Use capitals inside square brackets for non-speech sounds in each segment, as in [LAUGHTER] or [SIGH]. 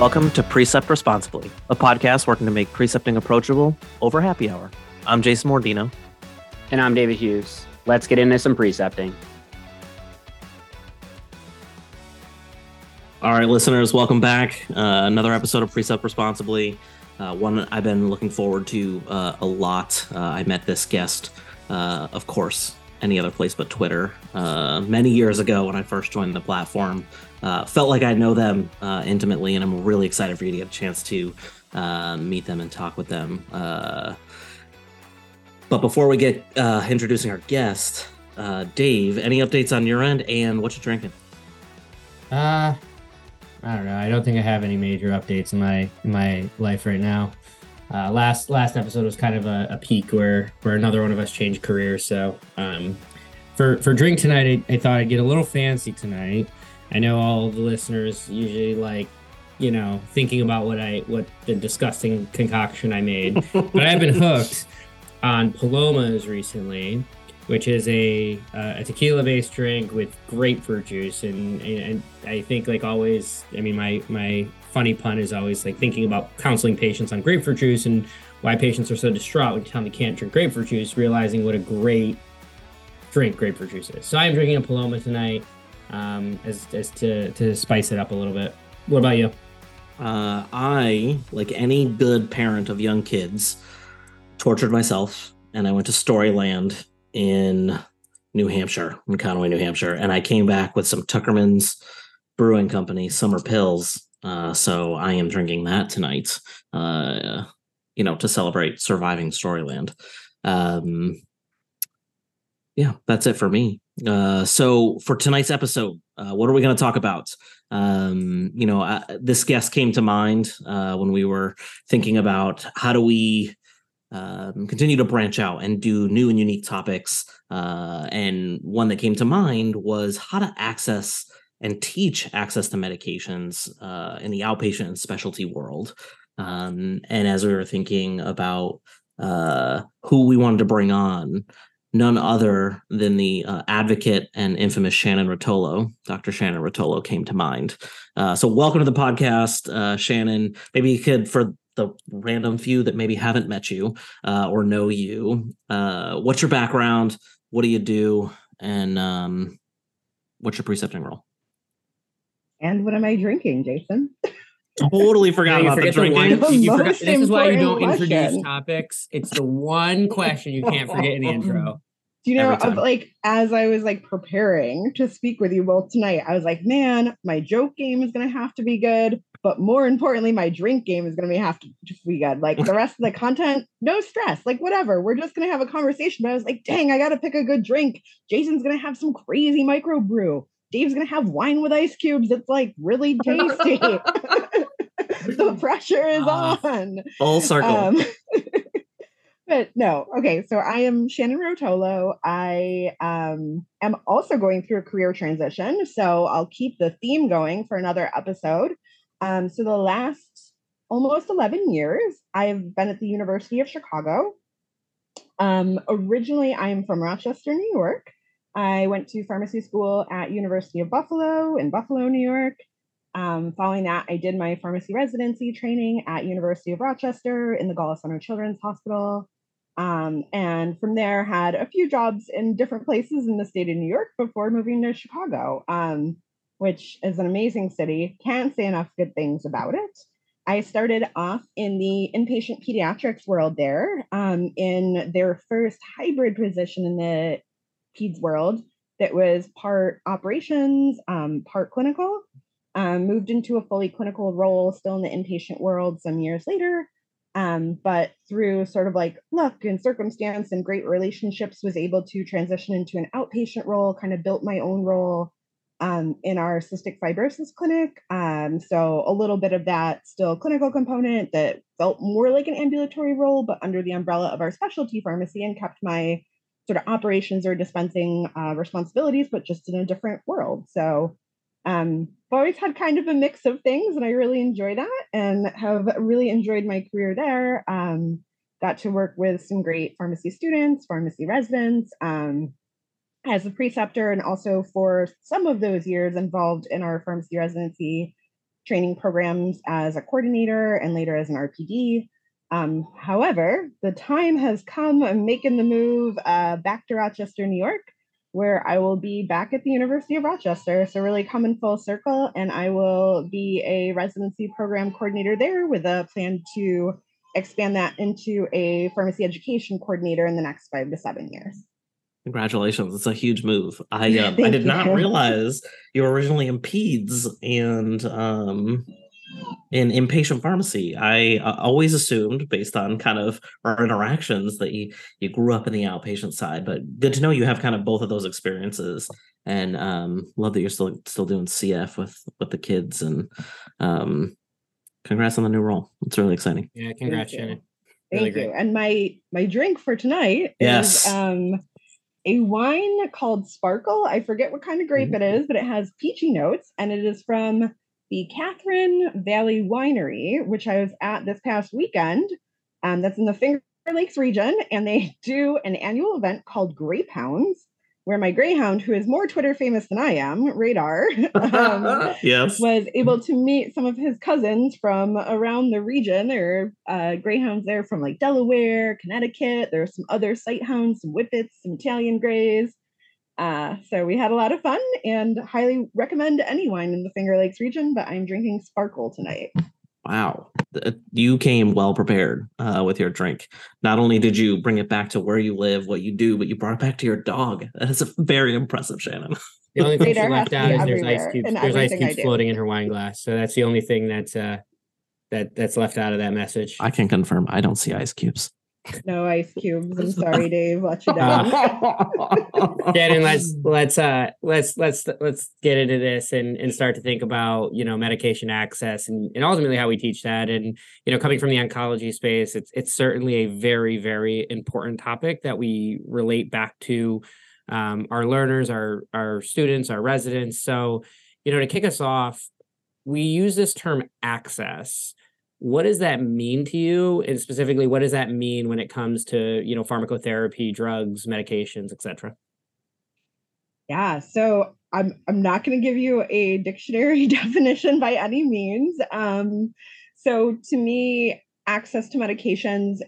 Welcome to Precept Responsibly, a podcast working to make precepting approachable over happy hour. I'm Jason Mordino. And I'm David Hughes. Let's get into some precepting. All right, listeners, welcome back. Uh, another episode of Precept Responsibly. Uh, one I've been looking forward to uh, a lot. Uh, I met this guest, uh, of course, any other place but Twitter, uh, many years ago when I first joined the platform. Felt like I know them intimately, and I'm really excited for you to get a chance to meet them and talk with them. but before we get introducing our guest, Dave, any updates on your end and what you drinking? Uh, I don't know. I don't think I have any major updates in my in my life right now. Uh, last last episode was kind of a, a, peak where where another one of us changed careers. So um, for for drink tonight, I, I, thought I'd get a little fancy tonight. I know all the listeners usually like you know thinking about what I what the disgusting concoction I made, [LAUGHS] but I've been hooked on Palomas recently which is a uh, a tequila based drink with grapefruit juice. And, and I think like always I mean my my funny pun is always like thinking about counseling patients on grapefruit juice and why patients are so distraught when you tell them they can't drink grapefruit juice realizing what a great drink grapefruit juice is. So I am drinking a Paloma tonight um, as, as to to spice it up a little bit what about you uh, I like any good parent of young kids tortured myself and I went to Storyland in New Hampshire, in Conway, New Hampshire, and I came back with some Tuckerman's Brewing Company summer pills. Uh, so I am drinking that tonight. Uh, you know, to celebrate surviving Storyland. Um, yeah, that's it for me. Uh, so for tonight's episode, uh, what are we going to talk about? Um, you know, uh, this guest came to mind uh, when we were thinking about how do we um, continue to branch out and do new and unique topics. Uh, and one that came to mind was how to access and teach access to medications uh, in the outpatient and specialty world. Um, and as we were thinking about uh, who we wanted to bring on, none other than the uh, advocate and infamous Shannon Rotolo. Dr. Shannon Rotolo came to mind. Uh, so, welcome to the podcast, uh, Shannon. Maybe you could, for the random few that maybe haven't met you uh, or know you. Uh, what's your background? What do you do? And um, what's your precepting role? And what am I drinking, Jason? [LAUGHS] Totally forgot about the drinking. One, [LAUGHS] you forgot, this is why you don't question. introduce topics. It's the one question you can't forget in the intro. [LAUGHS] Do you know, like as I was like preparing to speak with you both tonight, I was like, man, my joke game is gonna have to be good, but more importantly, my drink game is gonna be have to be good. Like the rest of the content, no stress, like whatever. We're just gonna have a conversation. But I was like, dang, I gotta pick a good drink. Jason's gonna have some crazy microbrew. Dave's gonna have wine with ice cubes. It's like really tasty. [LAUGHS] the pressure is uh, on. Full circle. Um, [LAUGHS] but no, okay. So I am Shannon Rotolo. I um, am also going through a career transition. So I'll keep the theme going for another episode. Um, so the last almost 11 years, I've been at the University of Chicago. Um, originally, I'm from Rochester, New York. I went to pharmacy school at University of Buffalo in Buffalo, New York. Um, following that, I did my pharmacy residency training at University of Rochester in the Golisano Children's Hospital. Um, and from there, had a few jobs in different places in the state of New York before moving to Chicago, um, which is an amazing city. Can't say enough good things about it. I started off in the inpatient pediatrics world there um, in their first hybrid position in the peds world that was part operations, um, part clinical. Um, moved into a fully clinical role still in the inpatient world some years later. Um, but through sort of like luck and circumstance and great relationships was able to transition into an outpatient role kind of built my own role um, in our cystic fibrosis clinic. Um, so a little bit of that still clinical component that felt more like an ambulatory role but under the umbrella of our specialty pharmacy and kept my sort of operations or dispensing uh, responsibilities but just in a different world. So um, I've always had kind of a mix of things, and I really enjoy that and have really enjoyed my career there. Um, got to work with some great pharmacy students, pharmacy residents um, as a preceptor, and also for some of those years involved in our pharmacy residency training programs as a coordinator and later as an RPD. Um, however, the time has come. I'm making the move uh, back to Rochester, New York, where I will be back at the University of Rochester. So, really coming full circle, and I will be a residency program coordinator there with a plan to expand that into a pharmacy education coordinator in the next five to seven years. Congratulations. It's a huge move. [LAUGHS] I uh, I did not realize you were originally in peds and um in inpatient pharmacy. I uh, always assumed based on kind of our interactions that you you grew up in the outpatient side, but good to know you have kind of both of those experiences and um love that you're still still doing CF with with the kids and um congrats on the new role. It's really exciting. Yeah, congrats, Thank you. Shannon. Thank Really you. And my my drink for tonight Yes. is um a wine called Sparkle. I forget what kind of grape it is, but it has peachy notes, and it is from the Catharine Valley Winery, which I was at this past weekend. Um, that's in the Finger Lakes region, and they [LAUGHS] do an annual event called Grape Hounds, where my greyhound, who is more Twitter famous than I am, Radar, [LAUGHS] um, [LAUGHS] yes. was able to meet some of his cousins from around the region. There are uh, greyhounds there from like Delaware, Connecticut. There are some other sight hounds, some whippets, some Italian greys. Uh, so we had a lot of fun and highly recommend any wine in the Finger Lakes region. But I'm drinking Sparkle tonight. Wow. You came well prepared uh, with your drink. Not only did you bring it back to where you live, what you do, but you brought it back to your dog. [LAUGHS] That is very impressive, Shannon. [LAUGHS] The only thing she Radar has left out is there's ice cubes. There's ice cubes floating in her wine glass. So that's the only thing that's uh that that's left out of that message. I can confirm I don't see ice cubes. No ice cubes. I'm [LAUGHS] sorry, Dave. Let you down. Shannon, let's let's uh let's let's let's get into this and and start to think about you know medication access and, and ultimately how we teach that and you know coming from the oncology space it's it's certainly a very very important topic that we relate back to um, our learners our our students our residents so you know to kick us off we use this term access what does that mean to you and specifically what does that mean when it comes to you know pharmacotherapy drugs medications etc Yeah, so I'm I'm not going to give you a dictionary [LAUGHS] definition by any means. Um, so to me, access to medications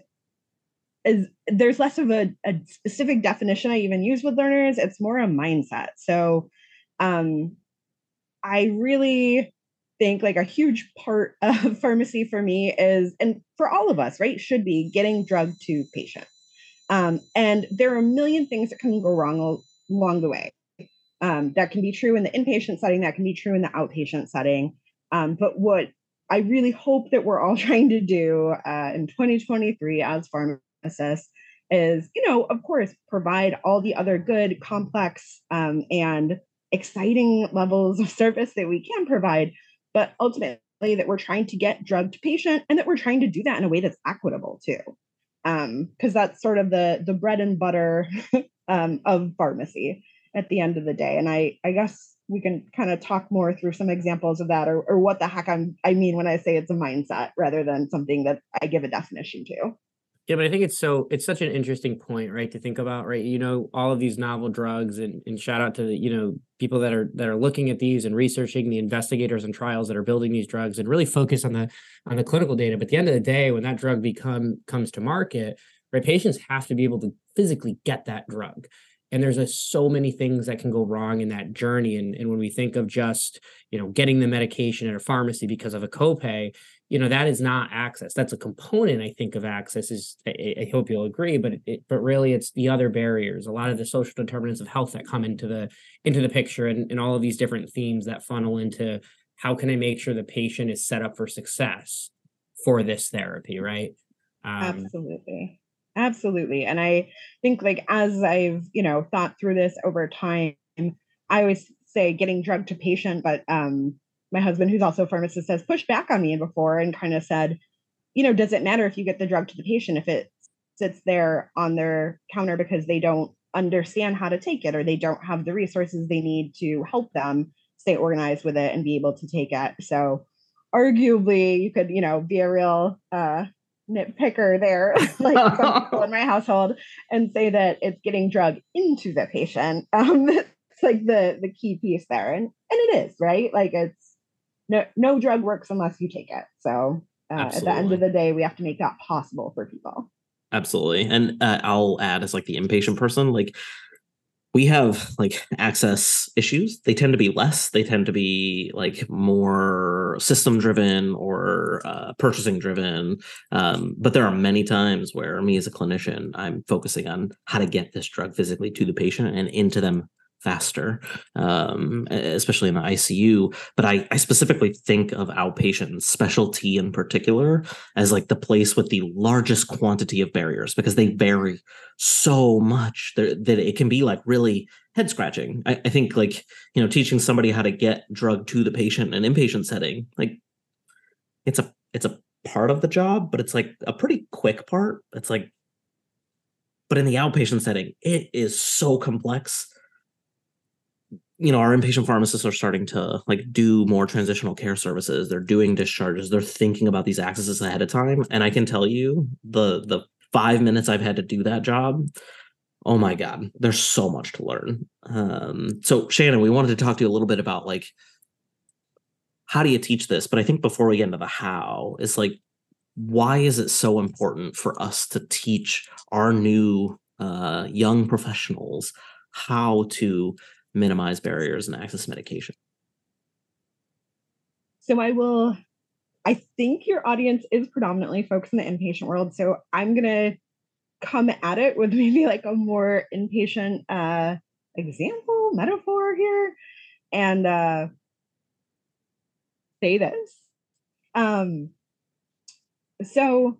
is there's less of a, a specific definition I even use with learners. It's more a mindset. So um, I really think like a huge part of [LAUGHS] pharmacy for me is, and for all of us, right, should be getting drug to patients. Um, and there are a million things that can go wrong al- along the way. Um, that can be true in the inpatient setting, that can be true in the outpatient setting. Um, but what I really hope that we're all [LAUGHS] trying to do uh, in 2023 as pharmacists is, you know, of course, provide all the other good, complex, um, and exciting levels of [LAUGHS] service that we can provide, but ultimately that we're trying to get drug to patient and that we're trying to do that in a way that's equitable too. Because that's sort of the the bread and butter [LAUGHS] um, of pharmacy at the end of the day. And I, I guess we can kind of talk more through some examples of that or, or what the heck I'm, I mean when I say it's a mindset rather than something that I give a definition to. Yeah, but I think it's so it's such an interesting point, right? To think about, right? You know, all of these novel drugs and, and shout out to the, you know, people that are that are looking at these and researching the investigators and trials that are building these drugs and really focus on the on the clinical data. But at the end of the day, when that drug become comes to market, right, patients have to be able to physically get that drug. And there's a, so many things that can go wrong in that journey. And, and when we think of just, you know, getting the medication at a pharmacy because of a copay, you know that is not access that's a component i think of access is i, I hope you'll agree but it, but really it's the other barriers a lot of the social determinants of health that come into the into the picture and, and all of these different themes that funnel into how can i make sure the patient is set up for success for this therapy right um, Absolutely. Absolutely. And I think like as I've, you know, thought through this over time, I always say getting drug to patient, but um my husband, who's also a pharmacist, has pushed back on me before and kind of said, you know, does it matter if you get the drug to the patient if it sits there on their counter because they don't understand how to take it or they don't have the resources they need to help them stay organized with it and be able to take it. So arguably you could, you know, be a real uh nitpicker there, [LAUGHS] like some people in [LAUGHS] my household, and say that it's getting drug into the patient. [LAUGHS] Um, it's like the the key piece there, and and it is right. Like it's no no drug works unless you take it. So uh, at the end of the day, we have to make that possible for people. Absolutely. And uh, I'll add as like the inpatient person, like we have like access issues. They tend to be less. They tend to be like more system driven or uh, purchasing driven. Um, but there are many times where me as a clinician, I'm focusing on how to get this drug physically to the patient and into them faster, um, especially in the ICU. But I, I specifically think of outpatient specialty in particular as like the place with the largest quantity of barriers because they vary so much that, it can be like really head scratching. I, I think like, you know, teaching somebody how to get drug to the patient in an inpatient setting, like it's a it's a part of the job, but it's like a pretty quick part. It's like but in the outpatient setting, it is so complex you know our inpatient pharmacists are starting to like do more transitional care services. They're doing discharges. They're thinking about these accesses ahead of time. And i can tell you the the five minutes i've had to do that job oh my god there's so much to learn. Um so shannon we wanted to talk to you a little bit about like how do you teach this? But i think before we get into the how it's like why is it so important for us to teach our new uh, young professionals how to minimize barriers and access medication? So I will, I think your audience is predominantly folks in the inpatient world. So I'm going to come at it with [LAUGHS] maybe like a more inpatient uh, example, metaphor here, and uh, say this. Um, so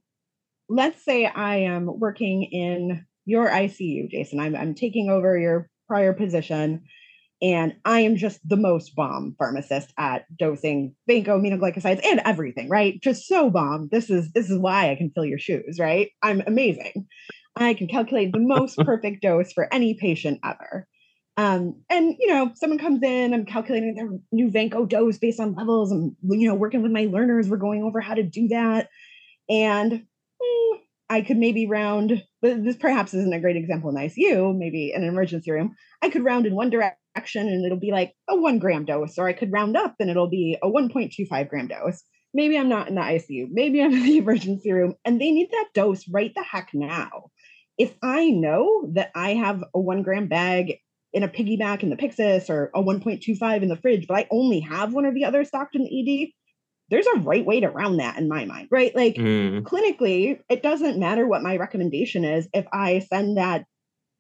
let's say I am working in your ICU, Jason. I'm, I'm taking over your prior position and I am just the most bomb pharmacist at dosing vancomycinoglycosides and everything, right? Just so bomb. This is this is why I can fill your shoes, right? I'm amazing. I can calculate the most [LAUGHS] perfect dose for any patient ever. Um, and you know, someone comes in, I'm calculating their new Vanco dose based on levels. I'm you know working with my learners. We're going over how to do that, and mm, I could maybe round. But this perhaps isn't a great example in ICU. Maybe in an emergency room, I could round in one direction action and it'll be like a one gram dose, or I could round up and it'll be a 1.25 gram dose. Maybe I'm not in the ICU, maybe I'm [LAUGHS] in the emergency room, and they need that dose right the heck now. If I know that I have a one gram bag in a piggyback in the Pyxis or a 1.25 in the fridge, but I only have one or the other stocked in the ED, there's a right way to round that in my mind, right? Like mm. clinically, it doesn't matter what my recommendation is if I send that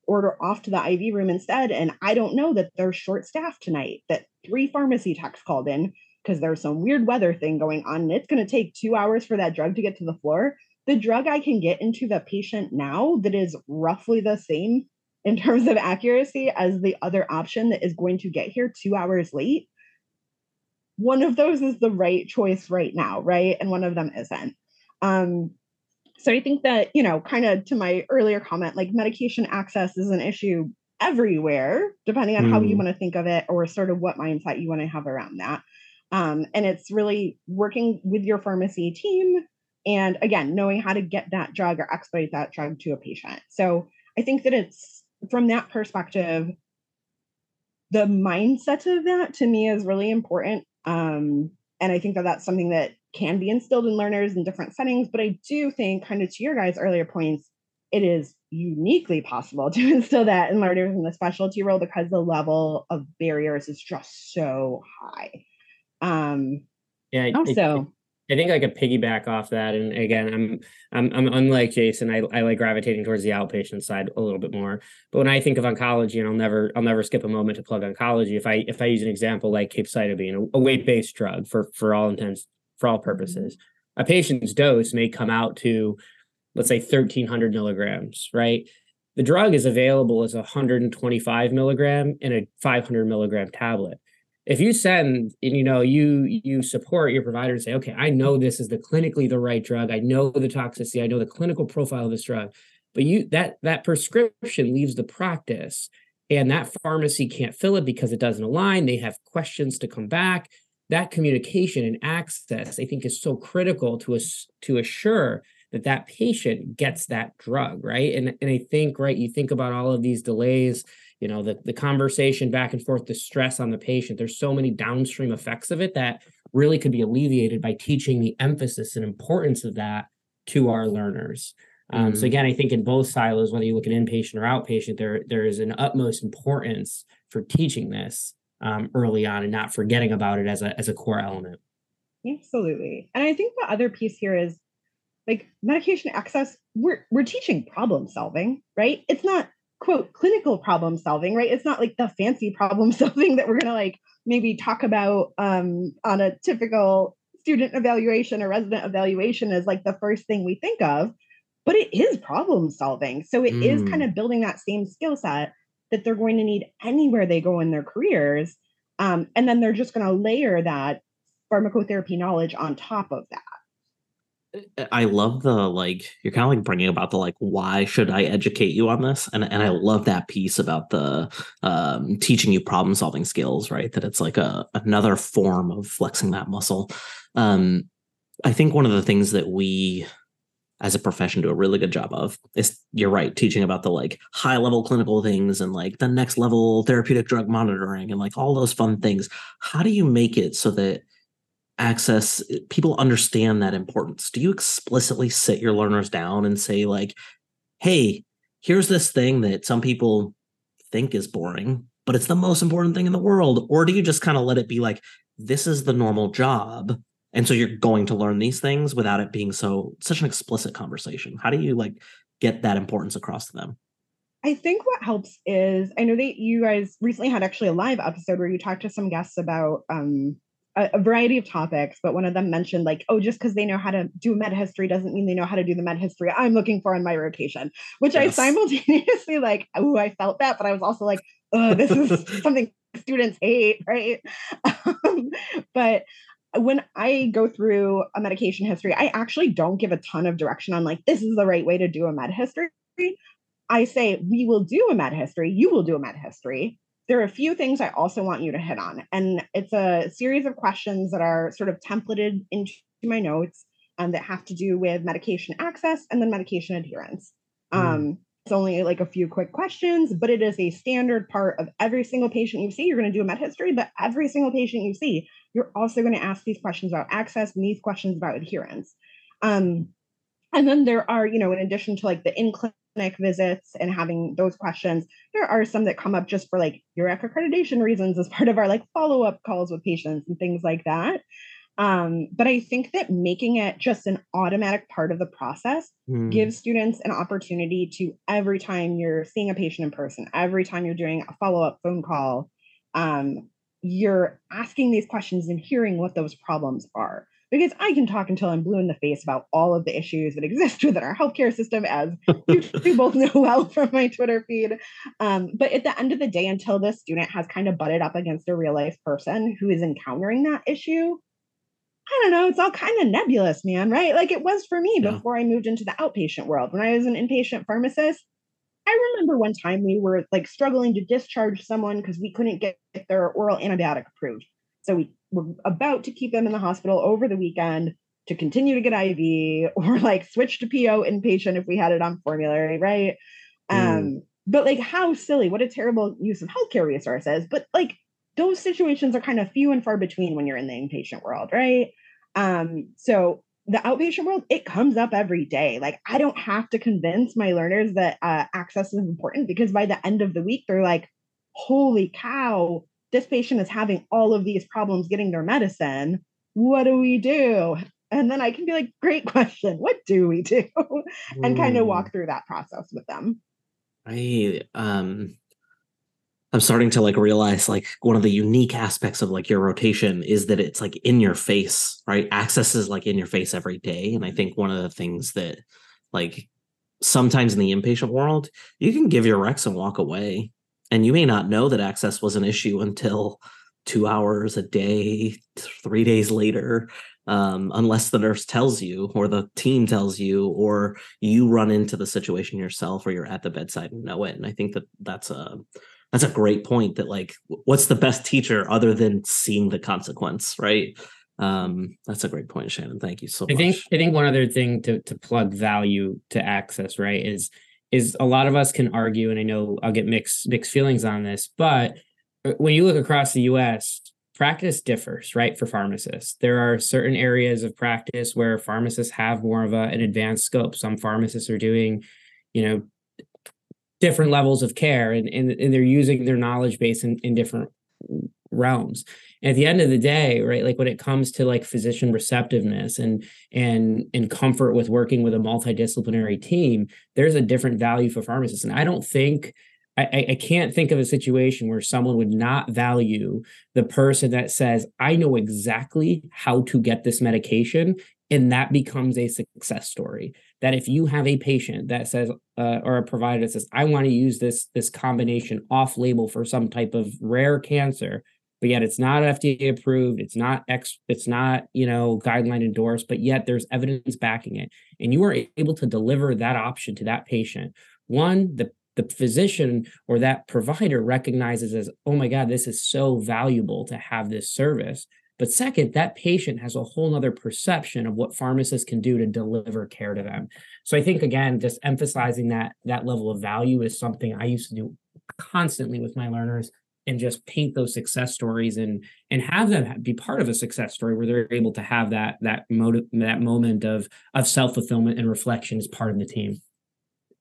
order off to the IV room instead. And I don't know that they're short staffed tonight, that three pharmacy techs called in because there's some weird weather thing going on. And it's going to take two hours for that drug to get to the floor. The drug I can get into the patient now that is roughly the same in [LAUGHS] terms of accuracy as the other option that is going to get here two hours late. One of those is the right choice right now, right? And one of them isn't. Um, so I think that, you know, kind of to my earlier comment, like medication access is an issue everywhere, depending on mm. how you mm. want to think of it or sort of what mindset you want to have around that. Um, and it's really working with your pharmacy team and again, knowing how to get that drug or expedite that drug to a patient. So I think that it's from that perspective, the mindset of that to me is really important. Um, and I think that that's something that can be instilled in learners in different settings. But I do think, kind of to your guys' earlier points, it is uniquely possible [LAUGHS] to instill that in learners in the specialty role because the level of barriers is just so high. Um, yeah. Also, I think like a piggyback off that, and again, I'm I'm I'm unlike Jason. I, I like gravitating towards the outpatient side a little bit more. But when I think of oncology, and I'll never I'll never skip a moment to plug oncology. If I if I use an example like capecitabine, a weight based drug for for all intents for all purposes. A patient's dose may come out to, let's say, 1300 milligrams, right? The drug is available as a 125 milligram in a 500 milligram tablet. If you send and you know you you support your provider and say, okay, I know this is the clinically the right drug. I know the toxicity. I know the clinical profile of this drug, but you that that prescription leaves the practice and that pharmacy can't fill it because it doesn't align. They have questions to come back that communication and access i think is so critical to us to assure that that patient gets that drug right and, and i think right you think about all of these delays you know the, the conversation back and forth the stress on the patient there's so many downstream effects of it that really could be alleviated by teaching the emphasis and importance of that to our learners. Um, So Mhm. again, I think in both silos, whether you look at inpatient or outpatient, there there is an utmost importance for teaching this um, early on and not forgetting about it as a as a core element. Absolutely. And I think the other piece here is like medication access, we're we're teaching problem solving, right? It's not quote clinical problem solving, right? It's not like the fancy problem [LAUGHS] solving that we're gonna like maybe talk about um, on a typical student evaluation or resident evaluation is like the first thing we think of, but it is problem solving. So it is kind Mm. of building that same skill set that they're going to need anywhere they go in their careers. Um, and then they're just going to layer that pharmacotherapy knowledge on top of that. I love the like you're kind of like bringing about the like why should I educate you on this and and I love that piece about the um teaching you problem solving skills right that it's like a another form of flexing that muscle um I think one of the things that we as a profession do a really good job of. Is you're right teaching about the like high level clinical things and like the next level therapeutic drug monitoring and like all those fun things. How do you make it so that access people understand that importance? Do you explicitly sit your learners down and say like hey here's this thing that some people think is boring but it's the most important thing in the world or do you just kind of let it be like this is the normal job and so you're going to learn these things without it being so such an explicit conversation how do you like get that importance across to them I think what helps is I know that you guys recently had actually a live episode where you talked to some guests about um, a, a variety of topics, but one of them mentioned like, oh, just because they know how to do a med history doesn't mean they know how to do the med history I'm looking for in my rotation. Which I simultaneously like, oh, I felt that, but I was also like, oh, this is [LAUGHS] something students hate, right? [LAUGHS] Um, but when I go through a medication history, I actually don't give a ton of direction on like this is the right way to do a med history. I say we will do a med history, you will do a med history. There are a few things I also want you to hit on, and it's a series of questions that are sort of templated into my notes um, that have to do with medication access and then medication adherence. Mm. Um, it's only like a few quick questions, but it is a standard part of every single patient you see. You're going to do a med history, but every single patient you see, you're also going to ask these questions about access and these questions about adherence. Um, and then there are, you know, in addition to like the in clinic visits and having those questions, there are some that come up just for like URAC accreditation reasons as part of our like follow up calls with patients and things like that. Um, but I think that making it just an automatic part of the process Hmm. give students an opportunity to every time you're seeing a patient in person, every time you're doing a follow up phone call, um, you're asking these questions and hearing what those problems are. Because I can talk until I'm blue in the face about all of the issues that exist [LAUGHS] within our healthcare system, as [LAUGHS] you both know well from my Twitter feed. Um, but at the end of the day, until the student has kind of butted up against a real life person who is encountering that issue, I don't know, it's all kind of nebulous, man, right? Like it was for me Yeah. before I moved into the outpatient world. When I was an inpatient pharmacist, I remember one time we were like struggling to discharge someone because we couldn't get their oral antibiotic approved. So we were about to keep them in the hospital over the weekend to continue to get IV [LAUGHS] or like switch to PO inpatient if we had it on formulary, right? Mm. Um, but like how silly, what a terrible use of healthcare resources. But like those situations are kind of few and far between when you're in the inpatient world, right? Um, so the outpatient world, it comes up every day. Like I don't have to convince my learners that uh, access is important because by the end of the week, they're like, holy cow, this patient is having all of these problems getting their medicine. What do we do? And then I can be like, great question. What do we do? [LAUGHS] and kind of Hmm. walk through that process with them. I um I'm starting to like realize like one of the unique aspects of like your rotation is that it's like in your face, right? Access is like in your face every day. And I think one of the things that like sometimes in the inpatient world, you can give your recs and walk away. And you may not know that access was an issue until two hours a day, three days later, um, unless the nurse tells you or the team tells you or you run into the situation yourself or you're at the bedside and know it. And I think that that's a that's a great point that like what's the best teacher other than seeing the consequence, right? Um, that's a great point, Shannon. Thank you so I much. think I think one other thing to to plug value to access, right, is is a lot of us can argue, and I know I'll get mixed mixed feelings on this, but uh, when you look across the US, practice differs, right, for pharmacists. There are certain areas of practice where pharmacists have more of a, an advanced scope. Some pharmacists are doing, you know, different levels of care and, and, and they're using their knowledge base in, in different realms. And at the end of the day, right, like when it comes to like physician receptiveness and and and comfort with working with a multidisciplinary team, there's a different value for pharmacists. And I don't think I, I can't think of a situation where someone would not value the person that says, I know exactly how to get this medication. And that becomes a success story. That if you have a patient that says, uh, or a provider that says, I want to use this, this combination off label for some type of rare cancer, but yet it's not FDA approved, it's not ex, it's not, you know, guideline endorsed, but yet there's evidence backing it. And you are able to deliver that option to that patient. One, the the physician or that provider recognizes as, oh my God, this is so valuable to have this service. But second, that patient has a whole nother perception of what pharmacists can do to deliver care to them. So I think again, just emphasizing that that level of value is something I used to do constantly with my learners and just paint those success stories and and have them be part of a success story where they're able to have that that motive that moment of of self-fulfillment and reflection as part of the team.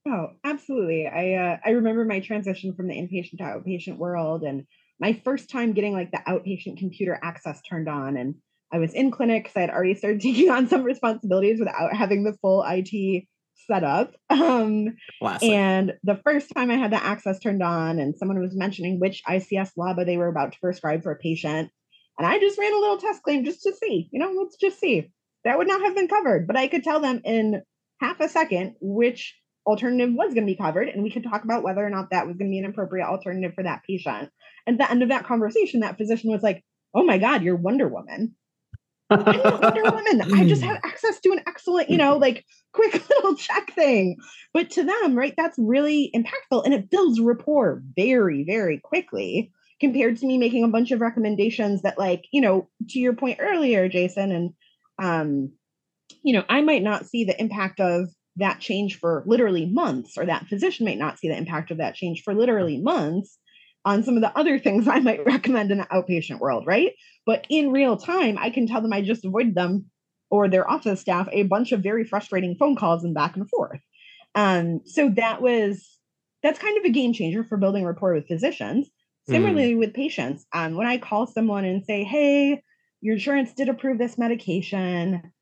Oh, absolutely. I uh, I remember my transition from the inpatient to outpatient world and my first time getting like the outpatient computer access turned on and I was in clinic because I had already started [LAUGHS] taking on some responsibilities without having the full IT set up. Um, and the first time I had the access turned on and someone was mentioning which ICS LABA they were about to prescribe for a patient. And I just ran a little test claim just to see, you know, let's just see. That would not have been covered, but I could tell them in half a second which alternative was going to be covered and we could talk about whether or not that was going to be an appropriate alternative for that patient. And at the end of that conversation that physician was like oh my god you're wonder woman. I'm wonder woman. I just have [LAUGHS] access to an excellent you know like quick [LAUGHS] little check thing. But to them right that's really impactful and it builds rapport very very quickly compared to me making a bunch of recommendations that like you know to your point earlier jason and um you know i might not see the impact of that change for literally months, or that physician might not see the impact of that change for literally months on some of the other things [LAUGHS] I might recommend in the outpatient world, right? But in real time, I can tell them I just avoided them or their office staff a bunch of very frustrating phone calls and back and forth. Um, so that was that's kind of a game changer for building rapport with physicians. Similarly, mm. with patients, um, when I call someone and say, "Hey, your insurance did approve this medication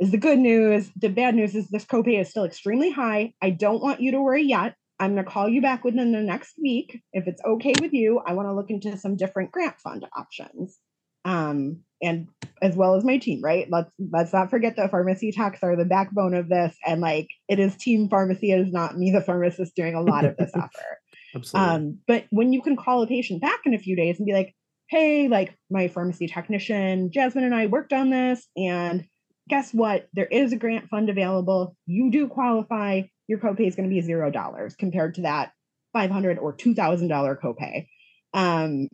is the good news. The bad news is this copay is still extremely high. I don't want you to worry yet. I'm going to call you back within the next week. If it's okay with you, I want to look into some different grant fund options. Um, and as well as my team, right? Let's let's not forget that pharmacy techs are the backbone of this. And like it is team pharmacy, it is not me, the pharmacist, doing a lot of this [LAUGHS] effort. Absolutely. Um, but when you can call a patient back in a few days and be like, hey, like my pharmacy technician, Jasmine and I worked on this and guess what? There is a grant fund available. You do qualify. Your copay is going to be zero dollars compared to that five hundred or two thousand dollar copay. Um,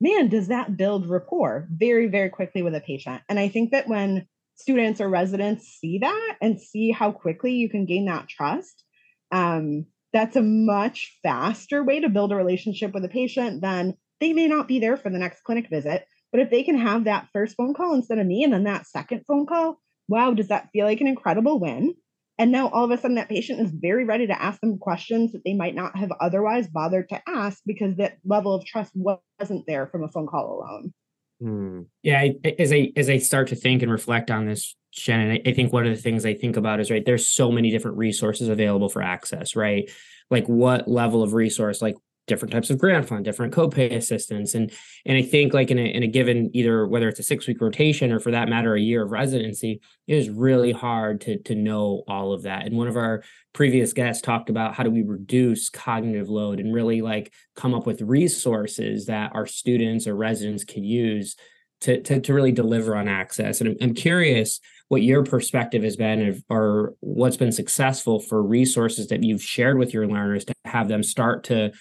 man, does that build rapport very very quickly with a patient? And I think that when students or residents see that and see how quickly you can gain that trust, um, that's a much faster way to build a relationship with a patient than they may not be there for the next clinic visit, but if they can have that first phone call instead of me and then that second phone call, wow, does that feel like an incredible win? And now all of a sudden that patient is very ready to ask them questions that they might not have otherwise bothered to ask because that level of trust wasn't there from a phone call alone. Hmm. Yeah, I, as I as I start to think and reflect on this, Shannon, I, I think one of the things I think about is right. There's so many different resources available for access, right? Like what level of resource, like different types of grant fund, different copay assistance, and and I think like in a in a given either whether it's a six week rotation or for that matter a year of residency, it is really hard to to know all of that. And one of our previous guests talked about how do we reduce cognitive load and really like come up with resources that our students or residents can use to to, to really deliver on access. And I'm, I'm curious what your perspective has been or what's been successful for resources that you've shared with your learners to have them start to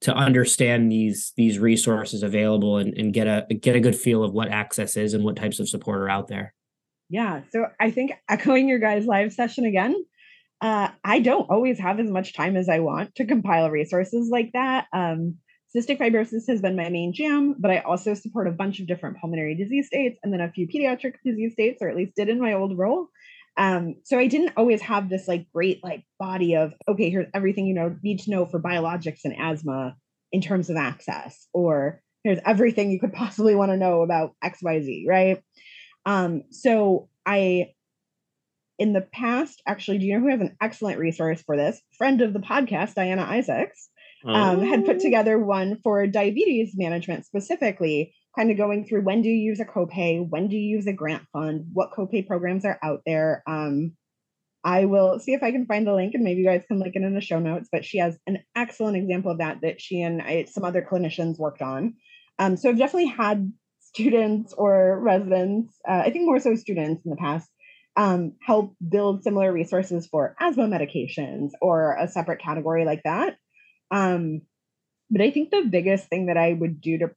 to understand these these resources available and, and get a get a good feel of what access is and what types of support are out there yeah so i think echoing your guys live session again uh, i don't always have as much time as i want to compile resources like that um, cystic fibrosis has been my main jam, but I also support a bunch of different pulmonary disease states and then a few pediatric disease states, or at least did in my old role. Um, so I didn't always have this like great like body of okay, here's everything you know need to know for biologics and asthma in terms of access, or here's everything you could [LAUGHS] possibly want to know about XYZ, right? Um, so I in the past, actually, do you know who has an excellent resource for this? Friend of the podcast, Diana Isaacs, um, had put oh. together one for diabetes management specifically, kind of going through when do you use a copay, when do you use a grant fund, what copay programs are out there. Um, I will see if I can find the link and maybe you guys can link it in the show notes. But she has an excellent example of that that she and I, some other clinicians worked on. Um, so I've definitely had students or residents, uh, I think more so students in the past, um, help build similar resources for asthma medications or a separate category like that. Um, but I think the biggest thing that I would do to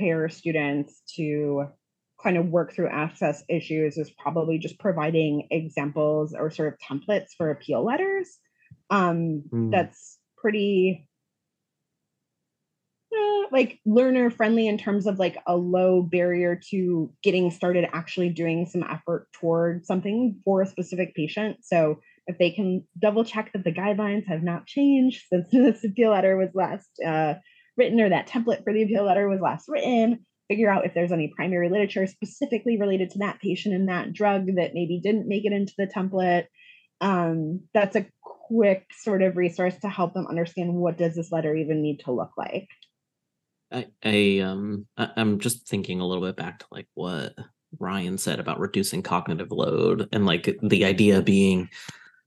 prepare students to kind of work through access issues is probably just providing examples or sort of templates for appeal letters. Um, mm. That's pretty uh, like learner friendly in terms of like a low barrier to getting started actually doing some effort toward something for a specific patient. So if they can double check that the guidelines have not changed since [LAUGHS] this appeal letter was last uh, written or that template for the appeal letter was last written, figure out if there's any primary literature specifically related to that patient and that drug that maybe didn't make it into the template. Um, that's a quick sort of resource to help them understand what does this letter even need to look like. I, I um I, I'm just thinking a little bit back to like what Ryan said about reducing cognitive load and like the idea being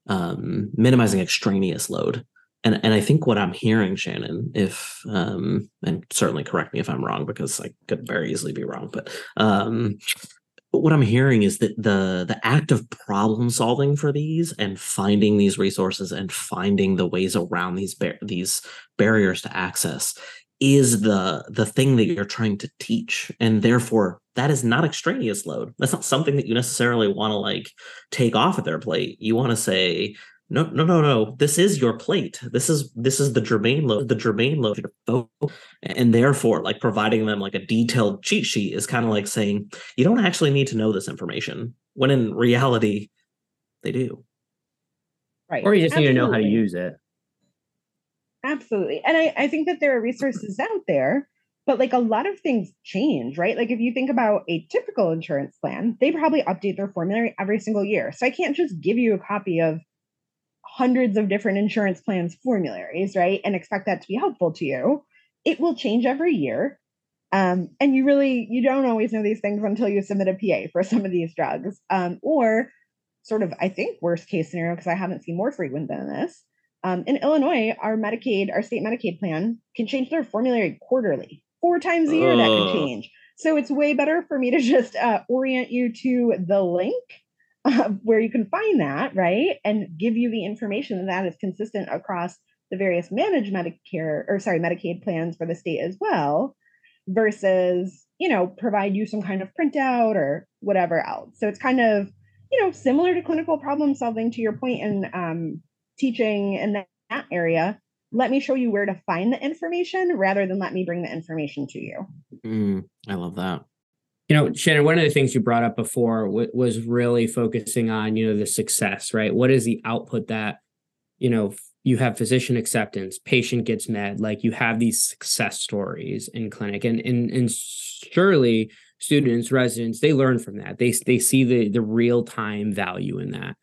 um minimizing extraneous load. And and I think what I'm hearing, Shannon, if um and certainly correct me if I'm wrong because I could very easily be wrong, but um what I'm hearing is that the the act of problem solving for these and finding these resources and finding the ways around these bar- these barriers to access is the the thing that you're trying to teach. And therefore that is not extraneous load. That's not something that you necessarily want to like take off of their plate. You want to say no no no no this is your plate this is this is the germane load the germane load of photo. and therefore like providing them like a detailed cheat sheet is kind of like saying you don't actually need to know this information when in reality they do right or you just Absolutely. need to know how to use it Absolutely. And I, I think that there are resources out there, but like a lot of things change, right? Like if you think about a typical insurance plan, they probably update their formulary every single year. So I can't just give you a copy of hundreds of different insurance plans formularies, right? And expect that to be helpful to you. It will change every year. Um, and you really you don't always know these things until you submit a PA for some of these drugs. Um, or sort of, I think, worst case scenario, because I haven't seen more frequent than this um, in Illinois, our Medicaid, our state Medicaid plan can change their formulary quarterly, four times a year. Uh. That could change. So it's way better for me to just uh, orient you to the link [LAUGHS] where you can find that, right, and give you the information that is consistent across the various managed Medicare or sorry Medicaid plans for the state as well, versus you know provide you some kind of printout or whatever else. So it's kind of you know similar to clinical problem solving to your point and um, teaching in that, that area let me show you where to find the information rather than let me bring the information to you. Mm, I love that. You know, Shannon, one of the things you brought up before w- was really focusing on, you know, the success, right? What is the output that, you know, you have physician acceptance, patient gets med, like you have these success stories in clinic. And and and surely students, residents, they learn from that. They they see the the real-time value in that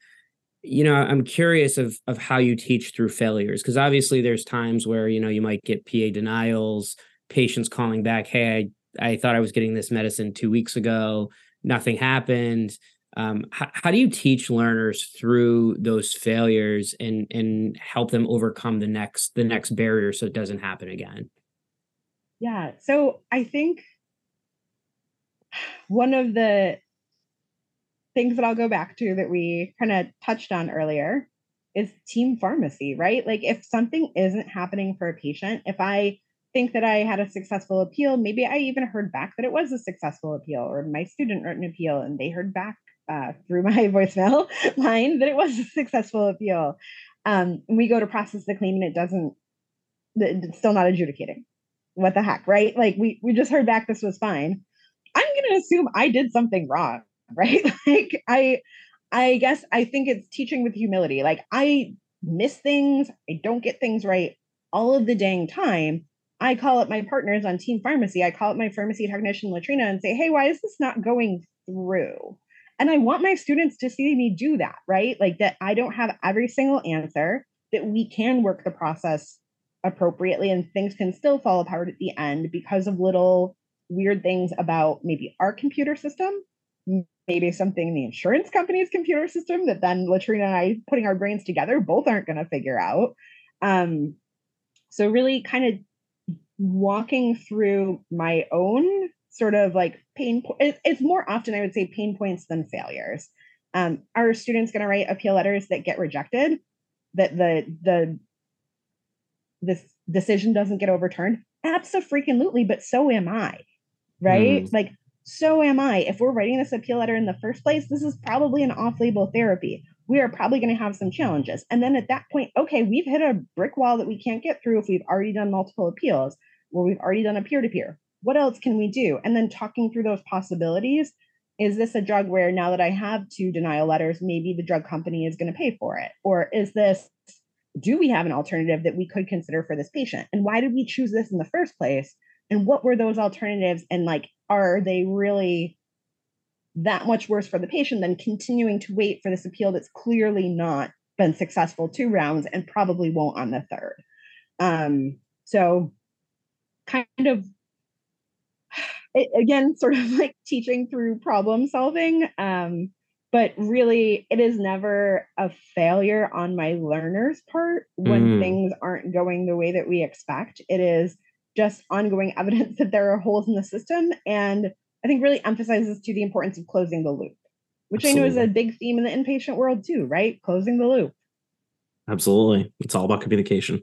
you know i'm curious of of how you teach through failures because obviously there's times where you know you might get pa denials patients calling back hey I thought i was getting this medicine two weeks ago nothing happened um, how, how do you teach learners through those failures and and help them overcome the next the next barrier so it doesn't happen again yeah so i think [SIGHS] one of the things that I'll go back to that we kind of touched on earlier is team pharmacy, right? Like if something isn't happening for a patient, if I think that I had a successful appeal, maybe I even heard back that it was a successful appeal, or my student wrote an appeal and they heard back uh, through [LAUGHS] my voicemail line that it was a successful appeal. Um, we go to process the claim and it doesn't, it's still not adjudicating what the heck, right? Like we we just heard back this was fine. I'm going to assume I did something wrong, [LAUGHS] right? like I I guess I think it's teaching with humility. Like I miss things, I don't get things right all of the dang time. I call up my partners on team pharmacy. I call up my pharmacy technician Latrina and say, "Hey, why is this not going through?" And I want my students to see me do that, right? Like that I don't have every single answer, that we can work the process appropriately and things can still fall apart at the end because of little weird things about maybe our computer system, maybe something in the insurance company's computer system that then Latrina and I putting our brains together both aren't going to figure out. Um, so really kind of walking through my own sort of like pain po- it's more often I would say pain points than failures. Um, are students going to write appeal letters that get rejected? That the the this decision doesn't get overturned? Absolutely, but so am I right? Mm. Like, so am I. If we're writing this appeal letter in the first place, this is probably an off label therapy. We are probably going to have some challenges. And then at that point, okay, we've hit a brick wall that we can't get through if we've already done multiple appeals or we've already done a peer to peer. What else can we do? And then talking through those possibilities. Is this a drug where now that I have two denial letters, maybe the drug company is going to pay for it? Or is this, do we have an alternative that we could consider for this patient? And why did we choose this in the first place? and what were those alternatives and like are they really that much worse for the patient than continuing to wait for this appeal that's clearly not been successful two rounds and probably won't on the third um so kind of again sort of like teaching through problem solving um but really it is never a failure on my learner's part when mm. things aren't going the way that we expect it is just ongoing [LAUGHS] evidence that there are holes in the system. And I think really emphasizes to the importance of closing the loop, which Absolutely. I know is a big theme in the inpatient world too, right? Closing the loop. Absolutely. It's all about communication.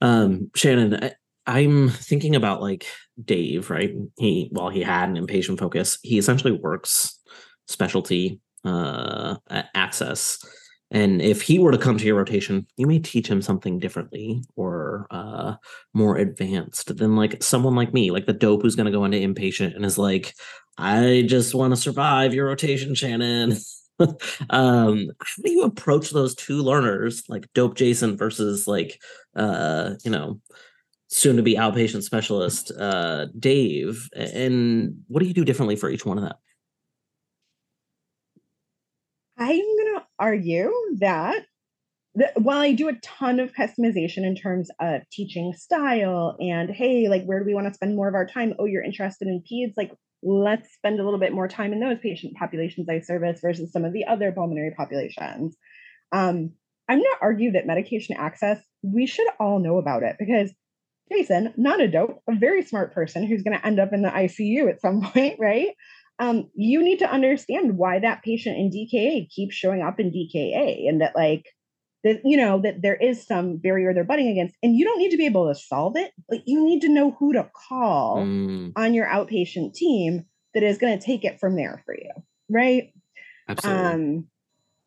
Um, Shannon, I, am thinking about like Dave, right? He, while he had an inpatient focus, he essentially works specialty uh, access and if he were to come to your rotation, you may teach him something differently or uh, more advanced than like someone like me, like the dope who's going to go into inpatient and is like, I just want to survive your rotation, Shannon. [LAUGHS] um, how do you approach those two learners, like dope Jason versus like, uh, you know, soon to be outpatient specialist uh, Dave? And what do you do differently for each one of them? I'm going to argue that, while I do a ton of customization in terms of teaching style and, hey, like, where do we want to spend more of our time? Oh, you're interested in peds? Like, let's spend a little bit more time in those patient populations I service versus some of the other pulmonary populations. Um, I'm going to argue that medication access, we should all know about it because Jason, not a dope, a very smart person who's going to end up in the ICU at some [LAUGHS] point, right? um, you need to understand why that patient in DKA keeps showing up in DKA and that like that you know that there is some barrier they're butting against and you don't need to be able to solve it but you need to know who to call mm. on your outpatient team that is going to take it from there for you right Absolutely. um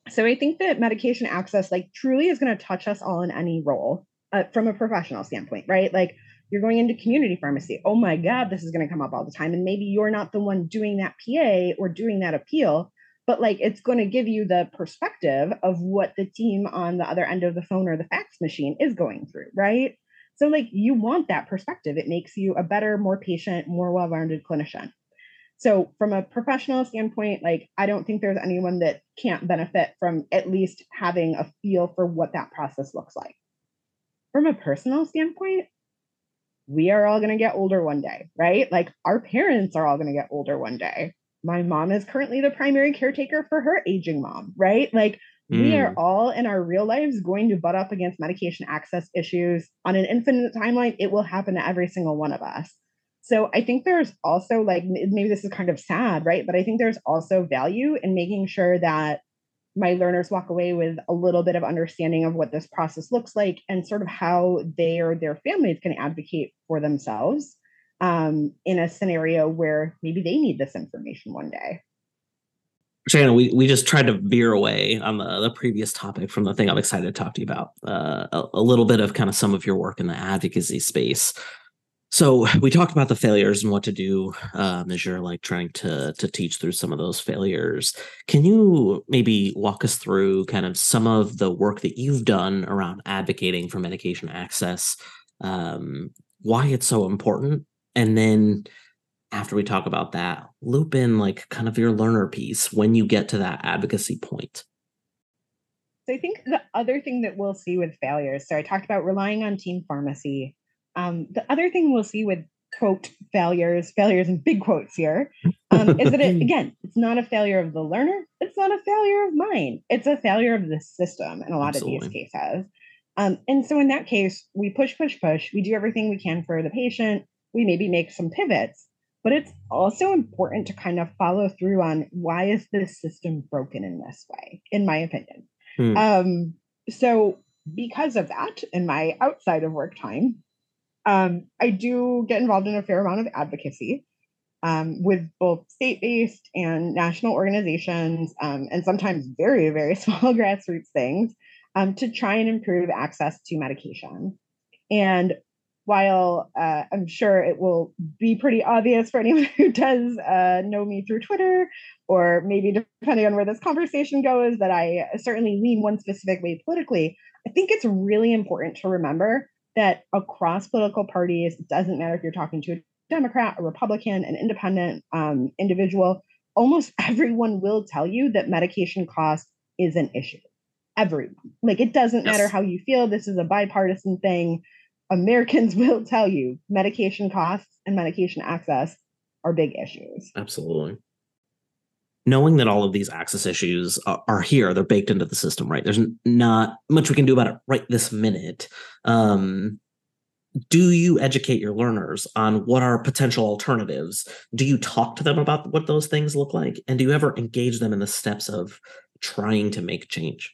so i think that medication access like truly is going to touch us all in any role uh, from a professional standpoint right like you're going into community pharmacy. Oh my God, this is going to come up all the time. And maybe you're not the one doing that PA or doing that appeal, but like it's going to give you the perspective of what the team on the other end of the phone or the fax machine is going through, right? So, like, you want that perspective. It makes you a better, more patient, more well rounded clinician. So, from a professional standpoint, like, I don't think there's anyone that can't benefit from at least having a feel for what that process looks like. From a personal standpoint, we are all going to get older one day, right? Like our parents are all going to get older one day. My mom is currently the primary caretaker for her aging mom, right? Like mm. we are mm. all in our real lives going to butt up against medication access issues on an infinite timeline. It will happen to every single one of us. So I think there's also like maybe this is kind of sad, right? But I think there's also value in making sure that my learners walk away with a little bit of understanding of what this process looks like and sort of how they or their families can advocate for themselves um, in a scenario where maybe they need this information one day. Shannon, we, we just tried to veer away on the, the previous topic from the thing I'm excited to talk to you about. Uh, a, a little bit of kind of some of your work in the advocacy space. So we talked about the failures and what to do um, as you're like trying to to teach through some of those failures. Can you maybe walk us through kind of some of the work that you've done around advocating for medication access, um, why it's so important, and then after we talk about that, loop in like kind of your learner piece when you get to that advocacy point. So I think the other thing that we'll see with failures. So I talked about relying on team pharmacy um, the other thing we'll see with quote failures, failures in big quotes here, um, is that it, [LAUGHS] again, it's not a failure of the learner. It's not a failure of mine. It's a failure of the system in a lot Absolutely. of these cases. Um, and so in that case, we push, push, push. We do everything we can for the patient. We maybe make some pivots, but it's also important to kind of follow through on why is this system broken in this way, in my opinion. Hmm. Um, so because of that, in my outside of work time, um, I do get involved in a fair amount of advocacy um, with both state based and national organizations, um, and sometimes very, very [LAUGHS] small grassroots things um, to try and improve access to medication. And while uh, I'm sure it will be pretty obvious for anyone [LAUGHS] who does uh, know me through Twitter, or maybe depending on where this conversation goes, that I certainly lean one specific way politically, I think it's really important to remember that across political parties, it doesn't matter if you're talking to a Democrat, a Republican, an independent um, individual, almost [LAUGHS] everyone will tell you that medication cost is an issue. Everyone. Like it doesn't yes. matter how you feel, this is a bipartisan thing. Americans [LAUGHS] will tell you medication costs and medication access are big issues. Absolutely knowing that all of these access issues are, are, here, they're baked into the system, right? There's not much we can do about it right this minute. Um, do you educate your learners on what are potential alternatives? Do you talk to them about what those things look like? And do you ever engage them in the steps of trying to make change?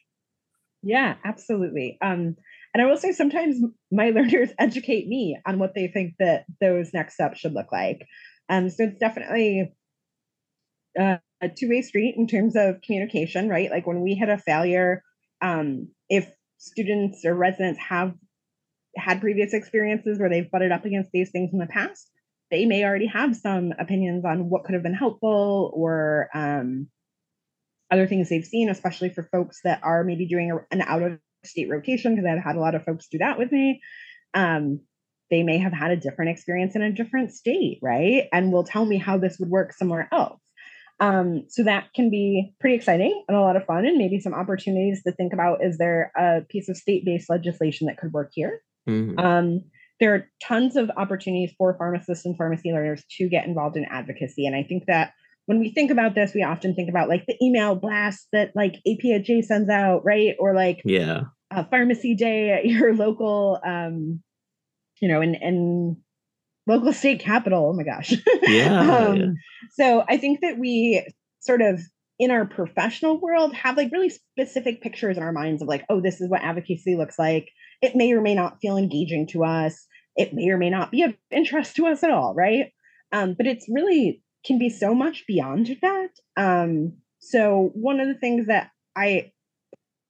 Yeah, absolutely. Um, and I will say sometimes my [LAUGHS] learners educate me on what they think that those next steps should look like. Um, so it's definitely uh, a two-way street in terms of communication, right? Like when we hit a failure, um, if students or residents have had previous experiences where they've butted up against these things in the past, they may already have some opinions on what could have been helpful or um, other things they've seen, especially for folks that are maybe doing a, an out of state rotation, because I've had a lot of folks do that with me. Um, they may have had a different experience in a different state, right? And will tell me how this would work somewhere else. Um, so that can be pretty exciting and a lot of fun, and maybe some opportunities to think about is there a piece of state based legislation that could work here? Mm-hmm. Um, there are tons of opportunities for pharmacists and pharmacy learners to get involved in advocacy. And I think that when we think about this, we often think about like the email blast that like APHA sends out, right? Or like yeah, a pharmacy day at your [LAUGHS] local um, you know, and and local state capital. Oh my gosh. [LAUGHS] Yeah, um, yeah. So I think that we sort of in our professional world have like really specific pictures in our minds of like, oh, this is what advocacy looks like. It may or may not feel engaging to us. It may or may not be of interest to us at all, right? Um, but it's really can be so much beyond that. Um, so one of the things that I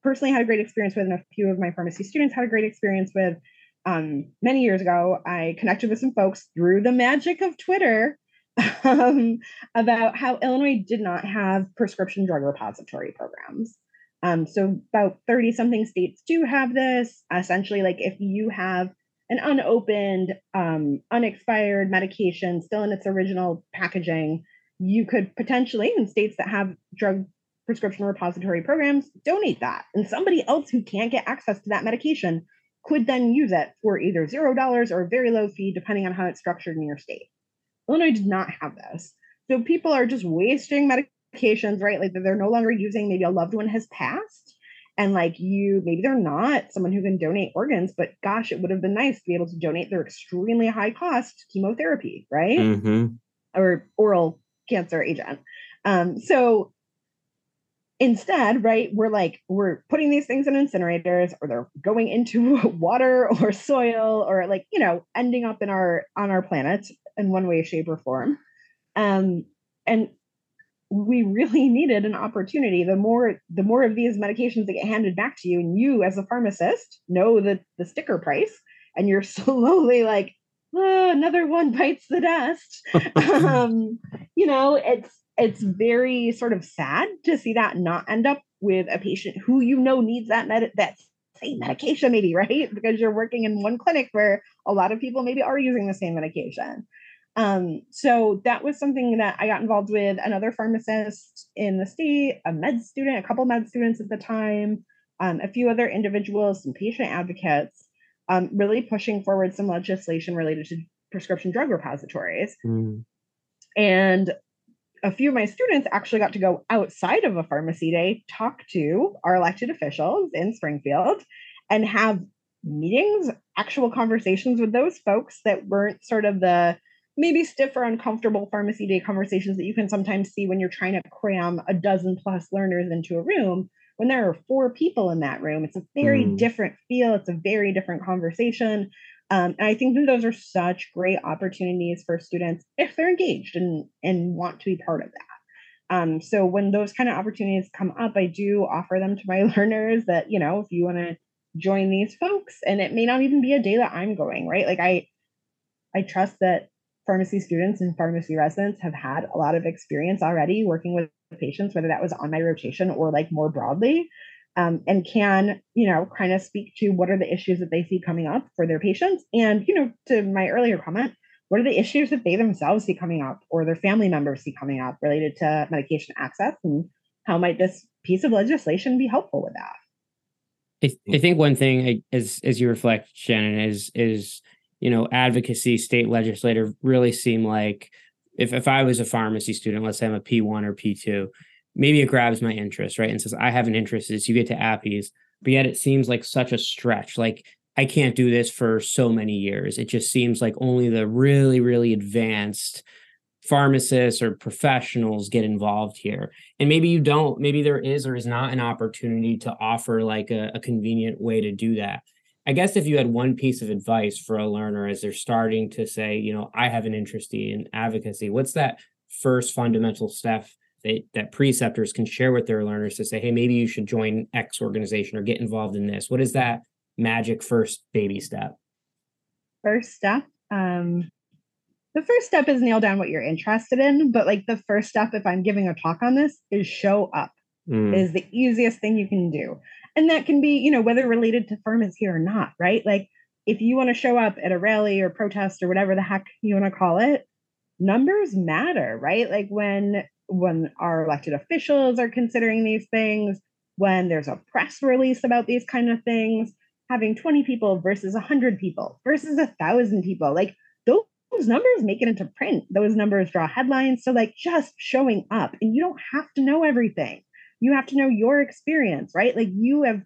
personally had a great experience with, and a few of my pharmacy students had a great experience with, um, many years ago, I connected with some folks through the magic of Twitter [LAUGHS] um, about how Illinois did not have prescription drug repository programs. Um, so, about 30 something states do have this. Essentially, like if you have an unopened, um, unexpired medication still in its original packaging, you could potentially, in states that have drug prescription repository programs, donate that. And somebody else who can't get access to that medication could then use it for either zero dollars or a very low fee, depending on how it's structured in your state. Illinois did not have this. So people are just wasting medications, right? Like they're no longer using, maybe a loved one has passed. And like you, maybe they're not someone who can donate organs, but gosh, it would have been nice to be able to donate their extremely high cost chemotherapy, right? Mm-hmm. Or oral cancer agent. Um, so instead right we're like we're putting these things in incinerators or they're going into [LAUGHS] water or soil or like you know ending up in our on our planet in one way shape or form um and we really [LAUGHS] needed an opportunity the more the more of these medications that get handed back to you and you as a pharmacist know the the sticker price and you're [LAUGHS] slowly like oh, another one bites the dust. um, you know, it's it's very sort of sad to see that not end up with a patient who you know needs that med- that same medication, maybe [LAUGHS] right because you're working in one clinic where a lot of people maybe are using the same medication. Um, so that was something that I got involved with another pharmacist in the state, a med student, a couple med students at the time, um, a few other individuals, some patient advocates, um, really pushing forward some legislation related to prescription drug repositories. Mm. And a few of my students actually got to go outside of a pharmacy day, talk to our elected officials in Springfield, and have meetings, actual conversations with those folks that weren't sort of the maybe stiff or uncomfortable pharmacy day conversations that you can sometimes see when you're trying to cram a dozen plus learners into a room. When there are four people in that room, it's a very Mm. different feel, it's a very different conversation. Um, and I think that those are such great opportunities for students if they're engaged and, and want to be part of that. Um, so when those kind of opportunities come up, I do offer them to my [LAUGHS] learners that, you know, if you want to join these folks, and it may not even be a day that I'm going, right? Like I I trust that pharmacy students and pharmacy residents have had a lot of experience already working with patients, whether that was on my rotation or like more broadly, um, and can, you know, kind of speak to what are the issues that they see coming up for their patients. And, you know, to my earlier comment, what are the issues that they themselves see coming up or their family members see coming up related to medication access? And how might this piece of legislation be helpful with that? I, I think one thing as as you reflect, Shannon, is is you know advocacy, state legislator really seem like if if I was a pharmacy student, let's say I'm a P one or P two, maybe it grabs my interest, right, and says I have an interest. Is you get to APPEs, but yet it seems like such a stretch. Like I can't do this for so many years. It just seems like only the really really advanced pharmacists or professionals get involved here and maybe you don't maybe there is or is not an opportunity to offer like a, a convenient way to do that i guess if you had one piece of advice for a learner as they're starting to say you know i have an interest in advocacy what's that first fundamental step that, that preceptors can share with their learners to say hey maybe you should join x organization or get involved in this. What is that magic first baby step? First step um the first step is nail down what you're interested in but like the first step if i'm giving a talk on this is show up Mm. is the easiest thing you can do. And that can be you know whether related to firm is here or not right? Like if you want to show up at a rally or protest or whatever the heck you want to call it numbers matter right? Like when when our elected officials are considering these things when there's a press release about these kind of things having 20 people versus 100 people versus a thousand people like those numbers make it into print those numbers draw headlines so like just showing up and you don't have to know everything. You have to know your experience right? Like you have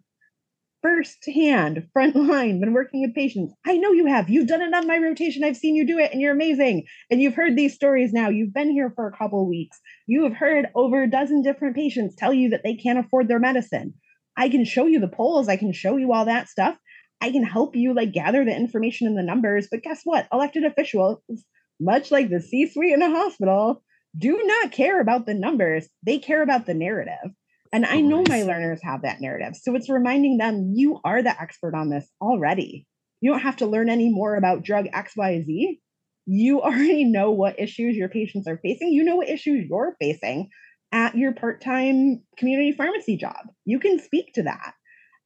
firsthand front line been working with patients. I know you have. You've done it on my rotation. I've seen you do it and you're amazing. And you've heard these stories now. You've been here for a couple weeks. You have heard over a dozen different patients tell you that they can't afford their medicine. I can show you the polls. I can show you all that stuff. I can help you like gather the information and the numbers. But guess what? Elected officials, much like the C suite in a hospital, do not care about the numbers. They care about the narrative. And I know my learners have that narrative. So it's reminding them you are the expert on this already. You don't have to learn any more about drug XYZ. You already [LAUGHS] know what issues your patients are facing. You know what issues you're facing at your part time community pharmacy job. You can speak to that.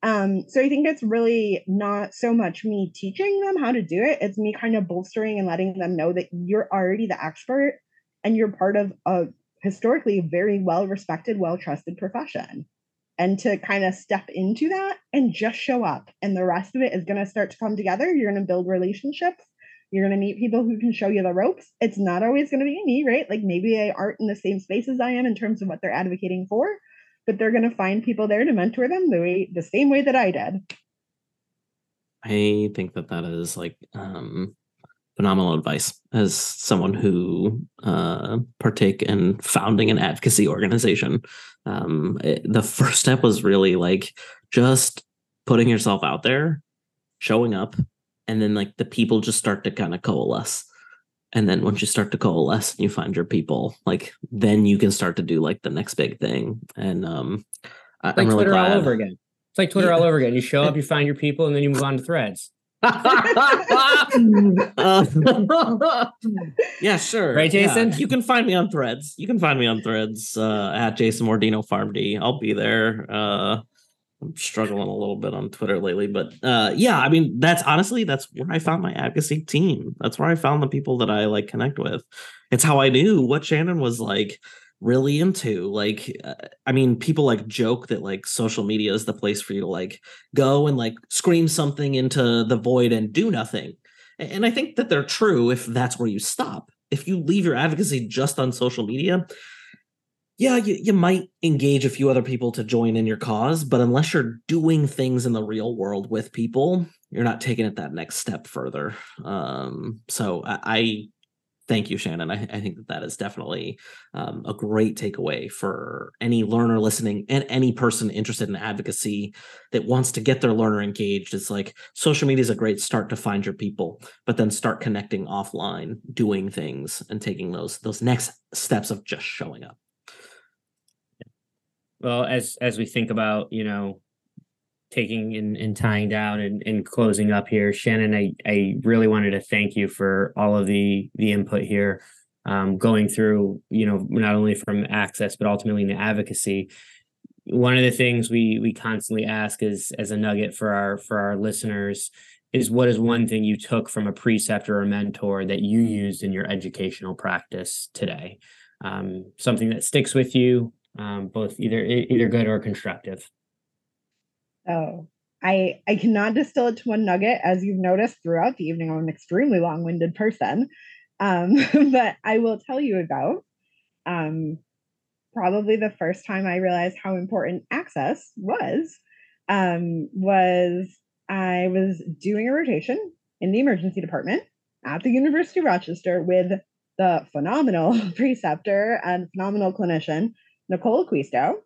Um, so I think it's really not so much me teaching them how to do it. It's me kind of bolstering and letting them know that you're already the expert and you're part of a historically very well respected, well trusted profession. And to kind of step into that and just show up. And the rest of it is going to start to come together. You're going to build relationships. You're going to meet people who can show you the ropes. It's not always going to be me, right? Like maybe they aren't in the same space as I am in terms of what they're advocating for but they're going to find people there to mentor them the way the same way that I did. I think that that is like um, phenomenal advice as someone who uh, partake in founding an advocacy organization. Um, it- the first step was really like just putting yourself out there, showing up, and then like the people just start to kind of coalesce. And then once you start to coalesce and you find your people, like then you can start to do like the next big thing. And um, I- like I'm really twitter glad. all over again it's like twitter Yeah. all over again you show [LAUGHS] up you find your people and then you move on to threads Uh, [LAUGHS] yeah, sure. Right, Yeah, Jason? You can find me on threads. You can find me on threads uh, at Jason Mordino PharmD. I'll be there. Uh, I'm struggling a little bit on Twitter lately, but uh, yeah, I mean, that's honestly that's where I found my advocacy team. That's where I found the people that I like connect with. It's how I knew what Shannon was like really into. Like, uh, I mean, people like joke that like social media is the place for you to like go and like scream something into the void and do nothing. And I think that they're true if that's where you stop. If you leave your advocacy just on social media, yeah, you, you might engage a few other people to join in your cause, but unless you're doing things in the real world with people, you're not taking it that next step further. Um, so I, I thank you, Shannon. I, I think that that is definitely um, a great takeaway for any learner listening and any person interested in advocacy that wants to get their learner engaged. It's like social media is a great start to find your people, but then start connecting offline, doing things, and taking those those next steps of just showing up. Well, as as we think about, you know, taking and, and tying down and, and closing up here, Shannon, I, I really wanted to thank you for all of the the input here. Um, going through, you know, not only from access, but ultimately into advocacy. One of the things we we constantly ask is as a nugget for our for our listeners is what is one thing you took from a preceptor or mentor that you used in your educational practice today? Um, something that sticks with you, um, both either either good or constructive. Oh, I I cannot distill it to one nugget, as you've noticed throughout the evening. I'm an extremely long-winded person, um, [LAUGHS] but I will tell you about um, probably the first time I realized how important access was. Um, was I was doing a rotation in the emergency department at the University of Rochester with the phenomenal [LAUGHS] preceptor and phenomenal clinician Nicole Acquisto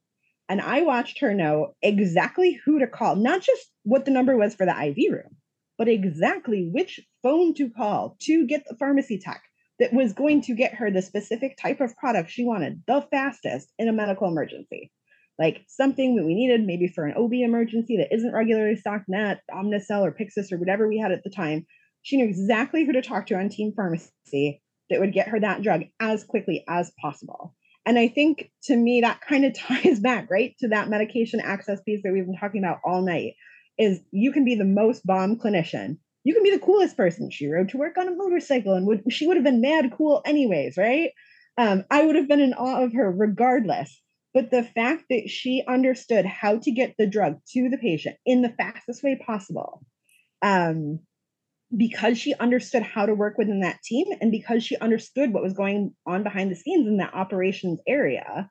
and I watched her know exactly who to call, not just what the number was for the IV room, but exactly which phone to call to get the pharmacy tech that was going to get her the specific type of product she wanted the fastest in a medical emergency. Like something that we needed maybe for an OB emergency that isn't regularly stocked net, Omnicell or Pyxis or whatever we had at the time. She knew exactly who to talk to on team pharmacy that would get her that drug as quickly as possible. And I think to me that kind of [LAUGHS] ties back right to that medication access piece that we've been talking about all night is you can be the most bomb clinician. You can be the coolest person. She rode to work on a motorcycle and would she would have been mad cool anyways, right? Um, I would have been in awe of her regardless. But the fact that she understood how to get the drug to the patient in the fastest way possible, um, because she understood how to work within that team and because she understood what was going on behind the scenes in that operations area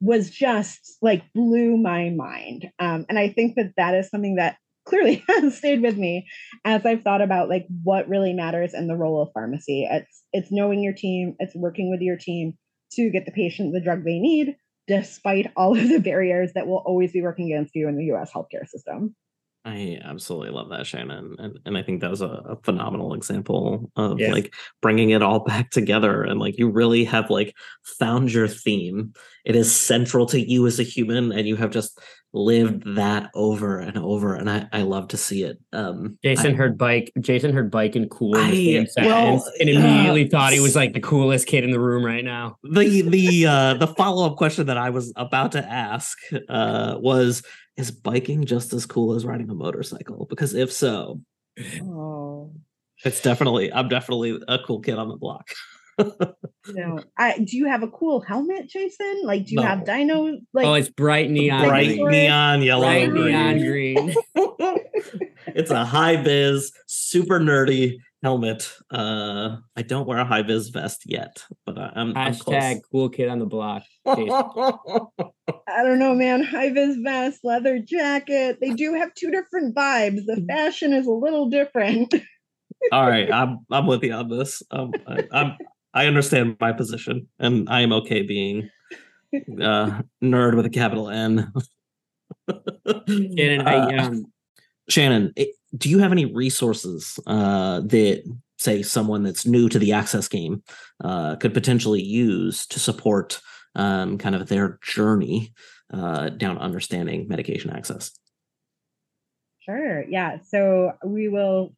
was just like blew my mind. Um, and i think that that is something that clearly [LAUGHS] has stayed with me as i've thought about like what really matters in the role of pharmacy. It's it's knowing your team it's working with your team to get the patient the drug they need despite all of the barriers that will always be working against you in the us healthcare system I absolutely love that, Shannon, and and I think that was a, a phenomenal example of Yes. like bringing it all [LAUGHS] back together, and like you really have like found your theme. It is central to you as a human, and you have just lived that over and over, and I I love to see it. Um, Jason I- heard bike. Jason heard bike and cool in the I- same well, and immediately uh, thought he was like the coolest kid in the room right now. the the uh the follow-up question that I was about to ask uh was is biking just as cool as riding a motorcycle? Because if so, oh it's definitely I'm definitely a cool kid on the block. [LAUGHS] no I, do you have a cool helmet jason like do you have dino like oh, it's bright neon, Bright green. Neon yellow bright green. neon green. [LAUGHS] it's a high vis, super nerdy helmet. Uh I don't wear a high vis vest yet, but I, I'm, I'm Hashtag cool kid on the block. [LAUGHS] I don't know, man. High vis vest, leather jacket. They do have two different vibes. The fashion is a little different. [LAUGHS] All right, I'm I'm with you on this. Um, I, I'm I understand my position, and I am okay being uh, nerd with a capital N. Shannon, I, Uh, um, Shannon, it, do you have any resources uh, that say someone that's new to the access game uh, could potentially use to support um, kind of their journey uh, down understanding medication access? Sure. Yeah. So we will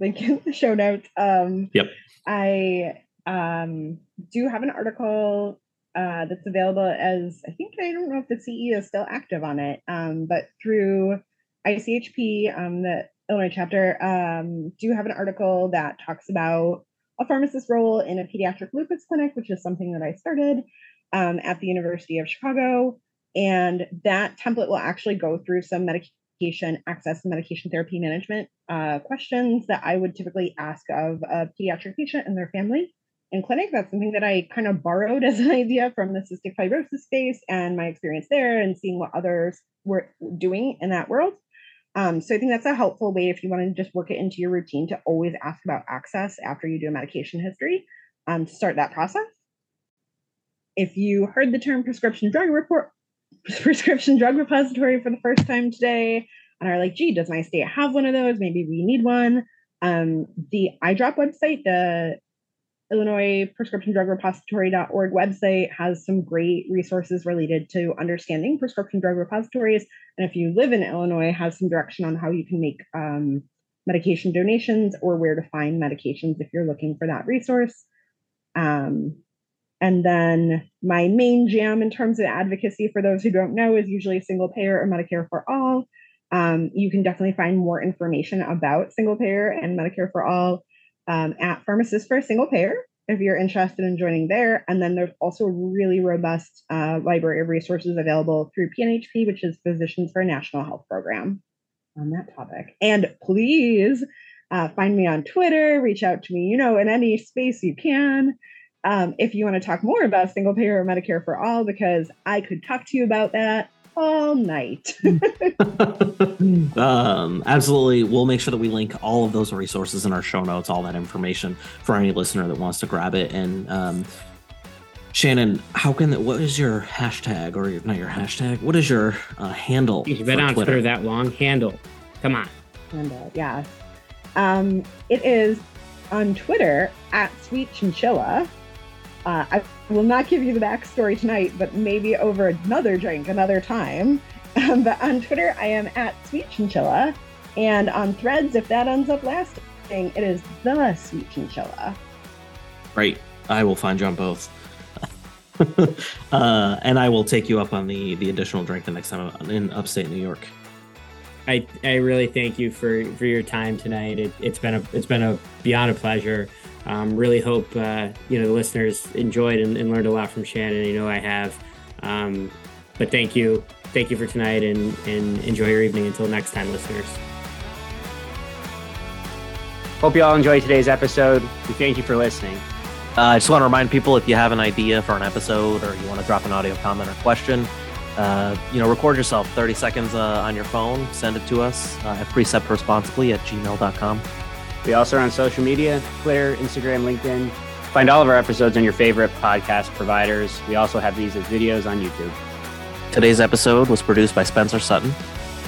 link in the show notes. Um, Yep. I um, do have an article uh, that's available as I think I don't know if the CE is still active on it, um, but through ICHP, um, the Illinois chapter, um, do have an article that talks about a pharmacist role in a pediatric lupus clinic, which is something that I started um, at the University of Chicago. And that template will actually go through some medication access and medication therapy management uh, questions that I would typically ask of a pediatric patient and their family in clinic. That's something that I kind of borrowed [LAUGHS] as an idea from the cystic fibrosis space and my experience there and seeing what others were doing in that world. Um, so I think that's a helpful way if you want to just work it into your routine to always ask about access after you do a medication history um, to start that process. If you heard the term prescription drug report, [LAUGHS] prescription drug repository for the first time today and are like, gee, does my state have one of those? Maybe we need one. Um, the I-DROP website, the Illinois Prescription Drug Repository.org website has some great resources related to understanding prescription drug repositories. And if you live in Illinois, has some direction on how you can make um, medication donations or where to find medications if you're looking for that resource. Um, and then my main jam in terms of advocacy, for those who don't know, is usually single payer or Medicare for all. Um, you can definitely find more information about single payer and Medicare for all um, at Pharmacists for a Single Payer if you're interested in joining there. And then there's also a really robust uh, library of resources available through PNHP, which is Physicians for a National Health Program on that topic. And please uh, find me on Twitter, reach out to me, you know, in any space you can. Um, if you want to talk more about single payer or Medicare for all, because I could talk to you about that all night. [LAUGHS] um, absolutely. We'll make sure that we link all of those resources in our show notes, all that information for any listener that wants to grab it. And um, Shannon, how can that? what is your hashtag or your, not your hashtag? What is your uh, handle? You've been on Twitter that long. Handle. Come on. and uh, yeah, um, it is on Twitter at Sweet Chinchilla. Uh, I will not give you the backstory tonight, but maybe over another drink another time. Um, [LAUGHS] but on Twitter, I am at Sweet Chinchilla, and on Threads, if that ends up lasting, it is the Sweet Chinchilla. Great. I will find you on both. [LAUGHS] uh, and I will take you up on the the additional drink the next time I'm in upstate New York. I, I really thank you for, for your time tonight. It, it's been a it's been a beyond a pleasure. Um, really hope uh, you know the listeners enjoyed and, and, learned a lot from Shannon. You know I have. Um, but thank you, thank you for tonight, and and enjoy your evening. Until next time, listeners. Hope you all enjoyed today's episode. We thank you for listening. Uh, I just want to remind people if you have an idea for an episode or you want to drop an audio comment or question, uh, you know, record yourself 30 seconds uh, on your phone, send it to us uh, at preceptresponsibly at gmail.com. We also are on social media Twitter, Instagram, LinkedIn. Find all of our episodes on your favorite podcast providers. We also have these as videos on YouTube. Today's episode was produced by Spencer Sutton.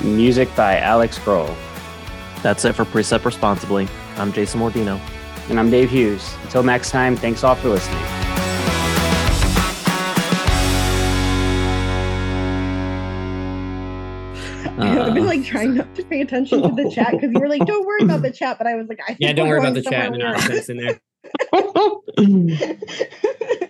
Music by Alex Grohl. That's it for Precept Responsibly. I'm Jason Mordino. And I'm Dave Hughes. Until next time, thanks all for listening. Like trying not to pay attention to the chat because you were like, "Don't worry about the chat," but I was like, "I yeah, don't worry about the chat and nonsense in there." [LAUGHS] [LAUGHS]